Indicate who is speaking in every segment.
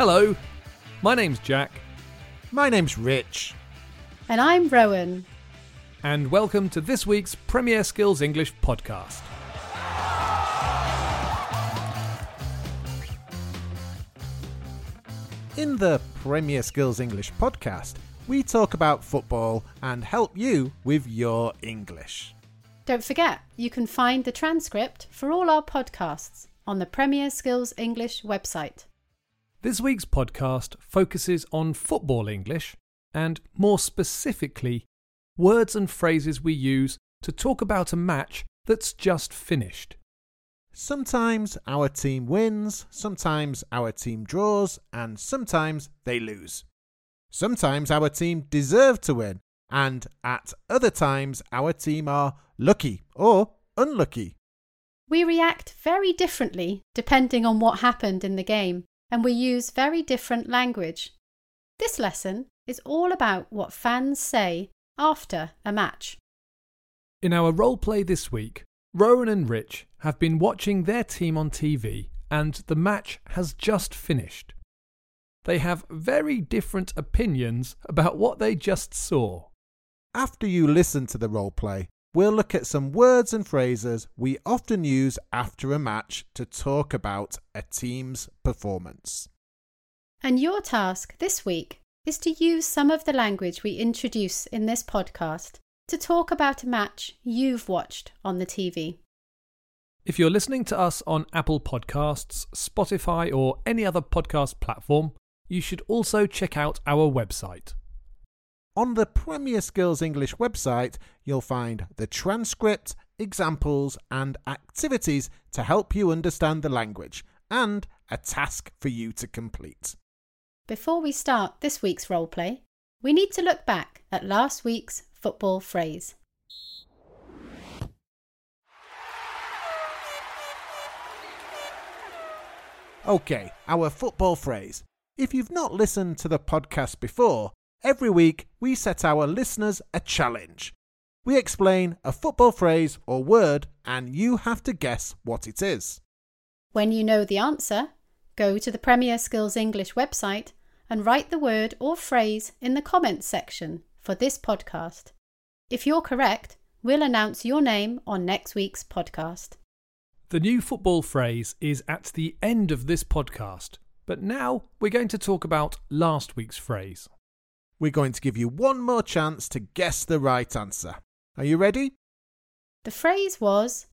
Speaker 1: Hello, my name's Jack.
Speaker 2: My name's Rich.
Speaker 3: And I'm Rowan.
Speaker 1: And welcome to this week's Premier Skills English podcast.
Speaker 2: In the Premier Skills English podcast, we talk about football and help you with your English.
Speaker 3: Don't forget, you can find the transcript for all our podcasts on the Premier Skills English website.
Speaker 1: This week's podcast focuses on football English and, more specifically, words and phrases we use to talk about a match that's just finished.
Speaker 2: Sometimes our team wins, sometimes our team draws, and sometimes they lose. Sometimes our team deserve to win, and at other times our team are lucky or unlucky.
Speaker 3: We react very differently depending on what happened in the game and we use very different language. This lesson is all about what fans say after a match.
Speaker 1: In our role play this week, Rowan and Rich have been watching their team on TV and the match has just finished. They have very different opinions about what they just saw.
Speaker 2: After you listen to the role play, we'll look at some words and phrases we often use after a match to talk about a team's performance.
Speaker 3: And your task this week is to use some of the language we introduce in this podcast to talk about a match you've watched on the TV.
Speaker 1: If you're listening to us on Apple Podcasts, Spotify, or any other podcast platform, you should also check out our website
Speaker 2: on the Premier Skills English website, you'll find the transcript, examples, and activities to help you understand the language, and a task for you to complete.
Speaker 3: Before we start this week's roleplay, we need to look back at last week's football phrase.
Speaker 2: Okay, our football phrase. If you've not listened to the podcast before, Every week, we set our listeners a challenge. We explain a football phrase or word, and you have to guess what it is.
Speaker 3: When you know the answer, go to the Premier Skills English website and write the word or phrase in the comments section for this podcast. If you're correct, we'll announce your name on next week's podcast.
Speaker 1: The new football phrase is at the end of this podcast, but now we're going to talk about last week's phrase.
Speaker 2: We're going to give you one more chance to guess the right answer. Are you ready?
Speaker 3: The phrase was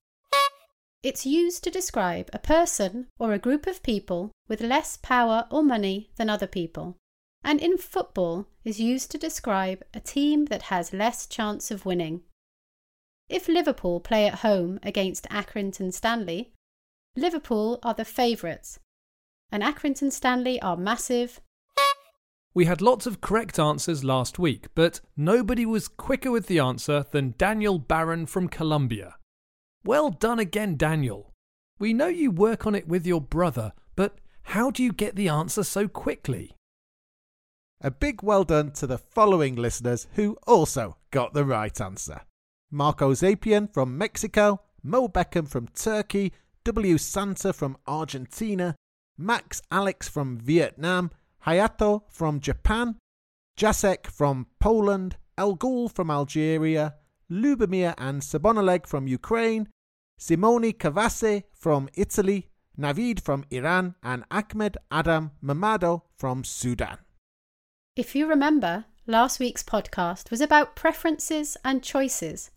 Speaker 3: It's used to describe a person or a group of people with less power or money than other people, and in football is used to describe a team that has less chance of winning. If Liverpool play at home against Accrington Stanley, Liverpool are the favourites, and Accrington Stanley are massive,
Speaker 1: we had lots of correct answers last week, but nobody was quicker with the answer than Daniel Barron from Colombia. Well done again, Daniel. We know you work on it with your brother, but how do you get the answer so quickly?
Speaker 2: A big well done to the following listeners who also got the right answer Marco Zapian from Mexico, Mo Beckham from Turkey, W. Santa from Argentina, Max Alex from Vietnam, Hayato from Japan, Jacek from Poland, El Ghul from Algeria, Lubomir and Sabonaleg from Ukraine, Simone Cavasse from Italy, Navid from Iran, and Ahmed Adam Mamado from Sudan.
Speaker 3: If you remember, last week's podcast was about preferences and choices,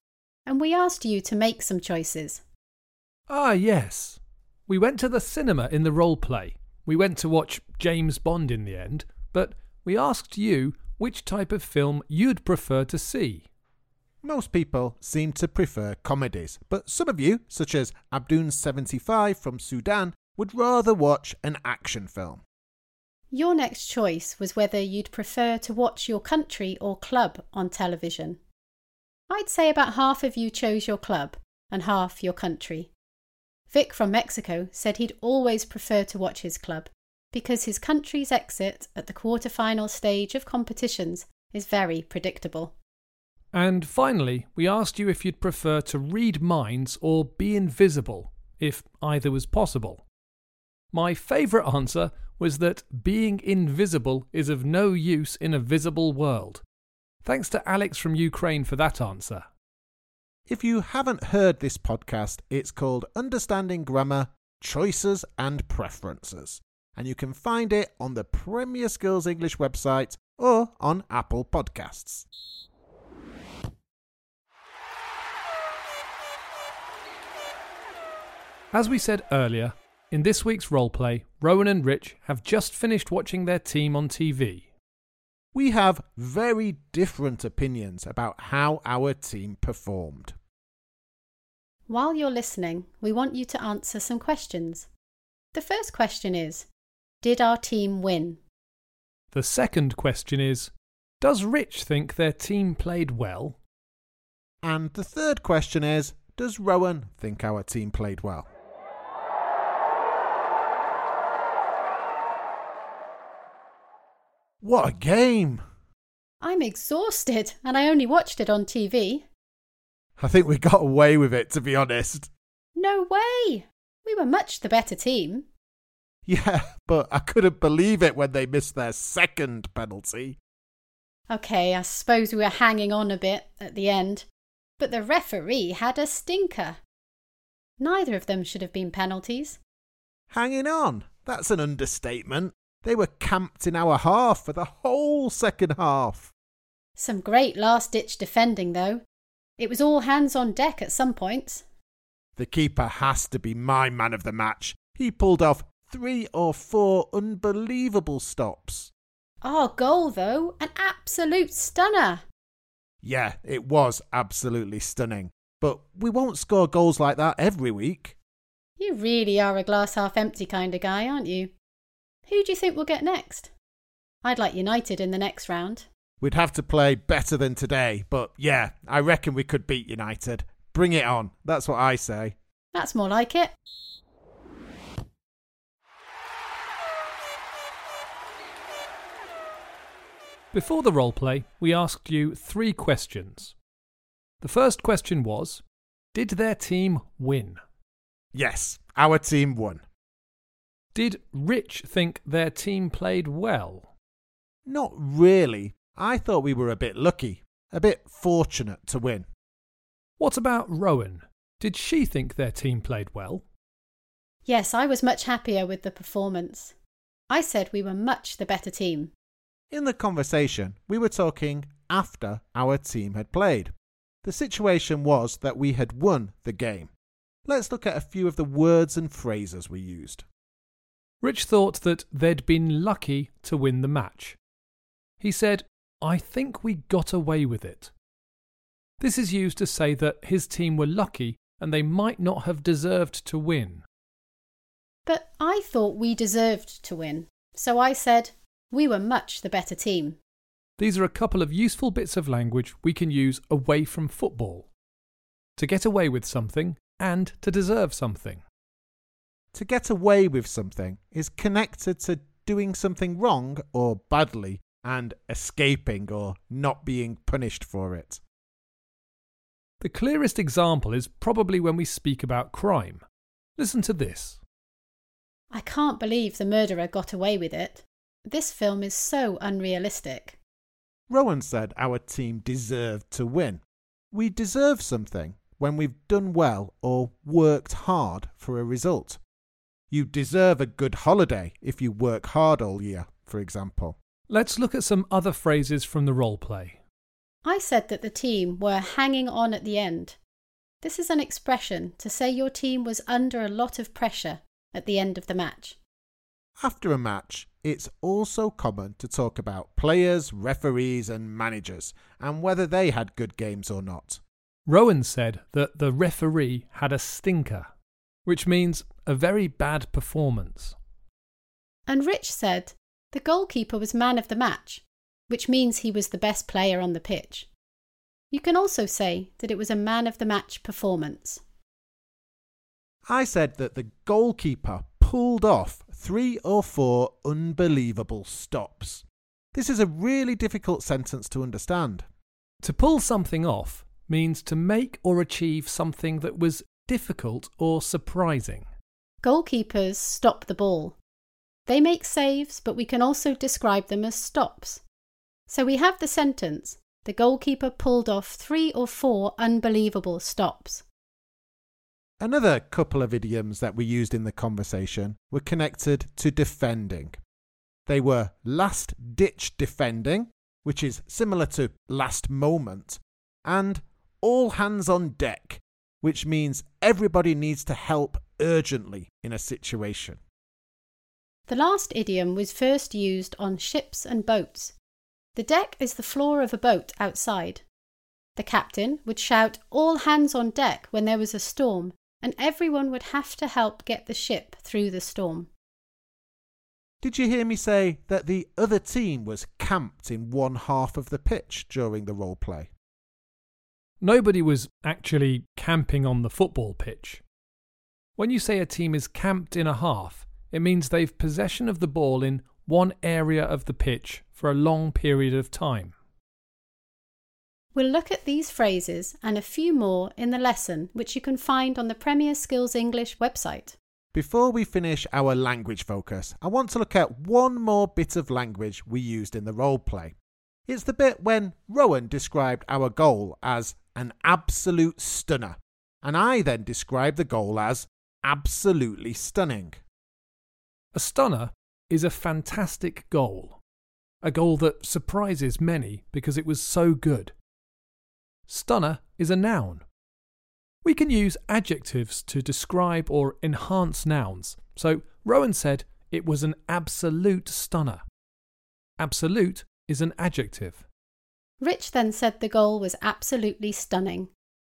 Speaker 3: and we asked you to make some choices.
Speaker 1: Ah, yes. We went to the cinema in the role play we went to watch James Bond in the end, but we asked you which type of film you'd prefer to see.
Speaker 2: Most people seem to prefer comedies, but some of you, such as Abdun75 from Sudan, would rather watch an action film.
Speaker 3: Your next choice was whether you'd prefer to watch your country or club on television. I'd say about half of you chose your club and half your country. Vic from Mexico said he'd always prefer to watch his club because his country's exit at the quarter-final stage of competitions is very predictable.
Speaker 1: And finally, we asked you if you'd prefer to read minds or be invisible, if either was possible. My favourite answer was that being invisible is of no use in a visible world. Thanks to Alex from Ukraine for that answer.
Speaker 2: If you haven't heard this podcast, it's called Understanding Grammar Choices and Preferences, and you can find it on the Premier Skills English website or on Apple Podcasts.
Speaker 1: As we said earlier, in this week's roleplay, Rowan and Rich have just finished watching their team on TV
Speaker 2: we have very different opinions about how our team performed.
Speaker 3: While you're listening, we want you to answer some questions. The first question is Did our team win?
Speaker 1: The second question is Does Rich think their team played well?
Speaker 2: And the third question is Does Rowan think our team played well? What a game!
Speaker 3: I'm exhausted, and I only watched it on TV.
Speaker 2: I think we got away with it, to be honest.
Speaker 3: No way! We were much the better team.
Speaker 2: Yeah, but I couldn't believe it when they missed their second penalty.
Speaker 3: Okay, I suppose we were hanging on a bit at the end, but the referee had a stinker. Neither of them should have been penalties.
Speaker 2: Hanging on? That's an understatement. They were camped in our half for the whole second half.
Speaker 3: Some great last ditch defending, though. It was all hands on deck at some points.
Speaker 2: The keeper has to be my man of the match. He pulled off three or four unbelievable stops.
Speaker 3: Our goal, though, an absolute stunner.
Speaker 2: Yeah, it was absolutely stunning. But we won't score goals like that every week.
Speaker 3: You really are a glass half empty kind of guy, aren't you? Who do you think we'll get next? I'd like United in the next round.
Speaker 2: We'd have to play better than today, but yeah, I reckon we could beat United. Bring it on. That's what I say.
Speaker 3: That's more like it.
Speaker 1: Before the role play, we asked you three questions. The first question was Did their team win?
Speaker 2: Yes, our team won.
Speaker 1: Did Rich think their team played well?
Speaker 2: Not really. I thought we were a bit lucky, a bit fortunate to win.
Speaker 1: What about Rowan? Did she think their team played well?
Speaker 3: Yes, I was much happier with the performance. I said we were much the better team.
Speaker 2: In the conversation, we were talking after our team had played. The situation was that we had won the game. Let's look at a few of the words and phrases we used.
Speaker 1: Rich thought that they'd been lucky to win the match. He said, I think we got away with it. This is used to say that his team were lucky and they might not have deserved to win.
Speaker 3: But I thought we deserved to win, so I said, we were much the better team.
Speaker 1: These are a couple of useful bits of language we can use away from football to get away with something and to deserve something to get away with something is connected to doing something wrong or badly and escaping or not being punished for it. The clearest example is probably when we speak about crime. Listen to this.
Speaker 3: I can't believe the murderer got away with it. This film is so unrealistic.
Speaker 2: Rowan said our team deserved to win. We deserve something when we've done well or worked hard for a result. You deserve a good holiday if you work hard all year, for example.
Speaker 1: Let's look at some other phrases from the role play.
Speaker 3: I said that the team were hanging on at the end. This is an expression to say your team was under a lot of pressure at the end of the match.
Speaker 2: After a match, it's also common to talk about players, referees, and managers and whether they had good games or not.
Speaker 1: Rowan said that the referee had a stinker which means a very bad performance.
Speaker 3: And Rich said the goalkeeper was man of the match, which means he was the best player on the pitch. You can also say that it was a man of the match performance.
Speaker 2: I said that the goalkeeper pulled off three or four unbelievable stops. This is a really difficult sentence to understand.
Speaker 1: To pull something off means to make or achieve something that was difficult or surprising?
Speaker 3: Goalkeepers stop the ball. They make saves, but we can also describe them as stops. So we have the sentence the goalkeeper pulled off three or four unbelievable stops.
Speaker 2: Another couple of idioms that we used in the conversation were connected to defending. They were last ditch defending, which is similar to last moment, and all hands on deck, which means everybody needs to help urgently in a situation.
Speaker 3: The last idiom was first used on ships and boats. The deck is the floor of a boat outside. The captain would shout, All hands on deck, when there was a storm, and everyone would have to help get the ship through the storm.
Speaker 2: Did you hear me say that the other team was camped in one half of the pitch during the role play?
Speaker 1: Nobody was actually camping on the football pitch. When you say a team is camped in a half, it means they've possession of the ball in one area of the pitch for a long period of time.
Speaker 3: We'll look at these phrases and a few more in the lesson, which you can find on the Premier Skills English website.
Speaker 2: Before we finish our language focus, I want to look at one more bit of language we used in the role play. It's the bit when Rowan described our goal as an absolute stunner, and I then describe the goal as absolutely stunning.
Speaker 1: A stunner is a fantastic goal, a goal that surprises many because it was so good. Stunner is a noun. We can use adjectives to describe or enhance nouns, so Rowan said it was an absolute stunner. Absolute is an adjective.
Speaker 3: Rich then said the goal was absolutely stunning.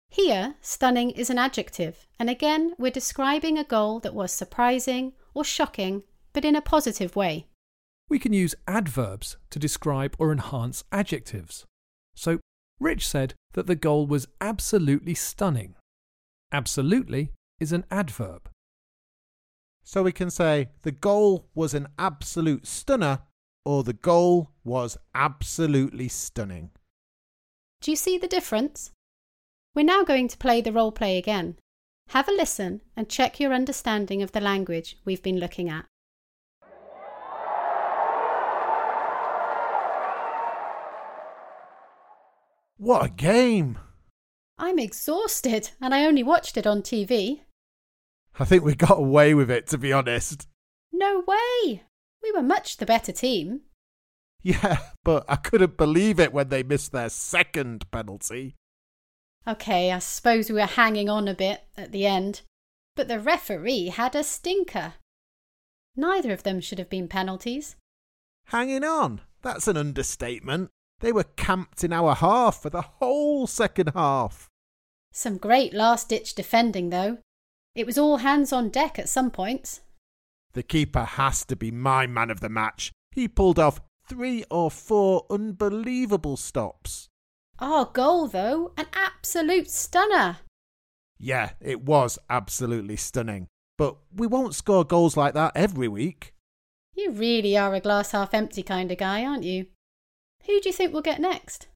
Speaker 3: Here, stunning is an adjective, and again, we're describing a goal that was surprising or shocking, but in a positive way.
Speaker 1: We can use adverbs to describe or enhance adjectives. So, Rich said that the goal was absolutely stunning. Absolutely is an adverb.
Speaker 2: So we can say the goal was an absolute stunner or the goal was absolutely stunning.
Speaker 3: Do you see the difference? We're now going to play the role play again. Have a listen and check your understanding of the language we've been looking at.
Speaker 2: What a game!
Speaker 3: I'm exhausted and I only watched it on TV.
Speaker 2: I think we got away with it, to be honest.
Speaker 3: No way! We were much the better team.
Speaker 2: Yeah, but I couldn't believe it when they missed their second penalty.
Speaker 3: Okay, I suppose we were hanging on a bit at the end, but the referee had a stinker. Neither of them should have been penalties.
Speaker 2: Hanging on? That's an understatement. They were camped in our half for the whole second half.
Speaker 3: Some great last ditch defending, though. It was all hands on deck at some points.
Speaker 2: The keeper has to be my man of the match. He pulled off three or four unbelievable stops.
Speaker 3: Our goal, though, an absolute stunner.
Speaker 2: Yeah, it was absolutely stunning. But we won't score goals like that every week.
Speaker 3: You really are a glass half empty kind of guy, aren't you? Who do you think we'll get next?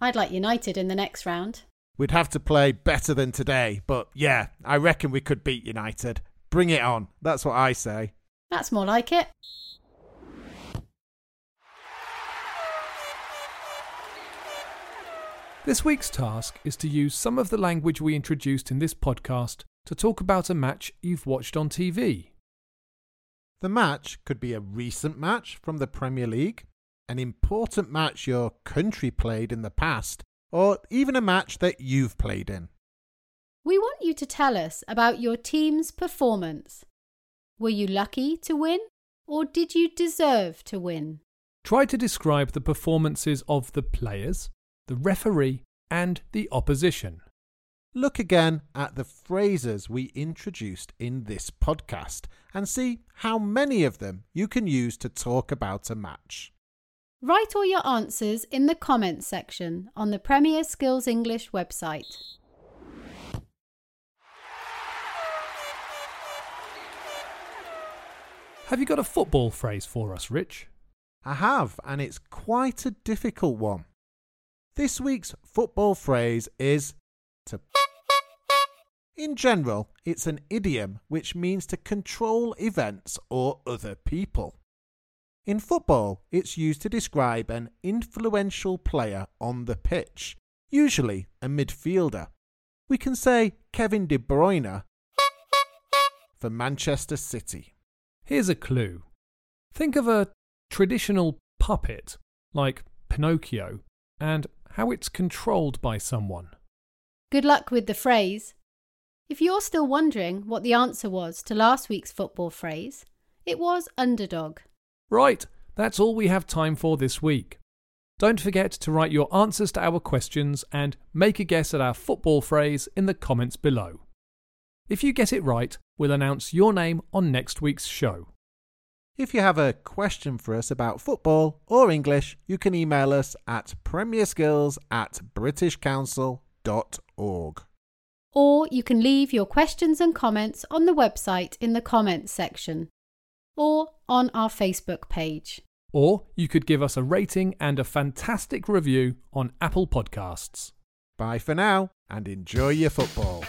Speaker 3: I'd like United in the next round.
Speaker 2: We'd have to play better than today, but yeah, I reckon we could beat United. Bring it on. That's what I say.
Speaker 3: That's more like it.
Speaker 1: This week's task is to use some of the language we introduced in this podcast to talk about a match you've watched on TV.
Speaker 2: The match could be a recent match from the Premier League, an important match your country played in the past, or even a match that you've played in.
Speaker 3: We want you to tell us about your team's performance. Were you lucky to win, or did you deserve to win?
Speaker 1: Try to describe the performances of the players, the referee, and the opposition.
Speaker 2: Look again at the phrases we introduced in this podcast and see how many of them you can use to talk about a match.
Speaker 3: Write all your answers in the comments section on the Premier Skills English website.
Speaker 1: Have you got a football phrase for us, Rich?
Speaker 2: I have, and it's quite a difficult one. This week's football phrase is to. In general, it's an idiom which means to control events or other people. In football, it's used to describe an influential player on the pitch, usually a midfielder. We can say Kevin De Bruyne for Manchester City.
Speaker 1: Here's a clue. Think of a traditional puppet, like Pinocchio, and how it's controlled by someone.
Speaker 3: Good luck with the phrase. If you're still wondering what the answer was to last week's football phrase, it was underdog.
Speaker 1: Right, that's all we have time for this week. Don't forget to write your answers to our questions and make a guess at our football phrase in the comments below. If you get it right, we'll announce your name on next week's show.
Speaker 2: If you have a question for us about football or English, you can email us at premierskills at britishcouncil.org.
Speaker 3: Or you can leave your questions and comments on the website in the comments section or on our Facebook page.
Speaker 1: Or you could give us a rating and a fantastic review on Apple Podcasts.
Speaker 2: Bye for now and enjoy your football.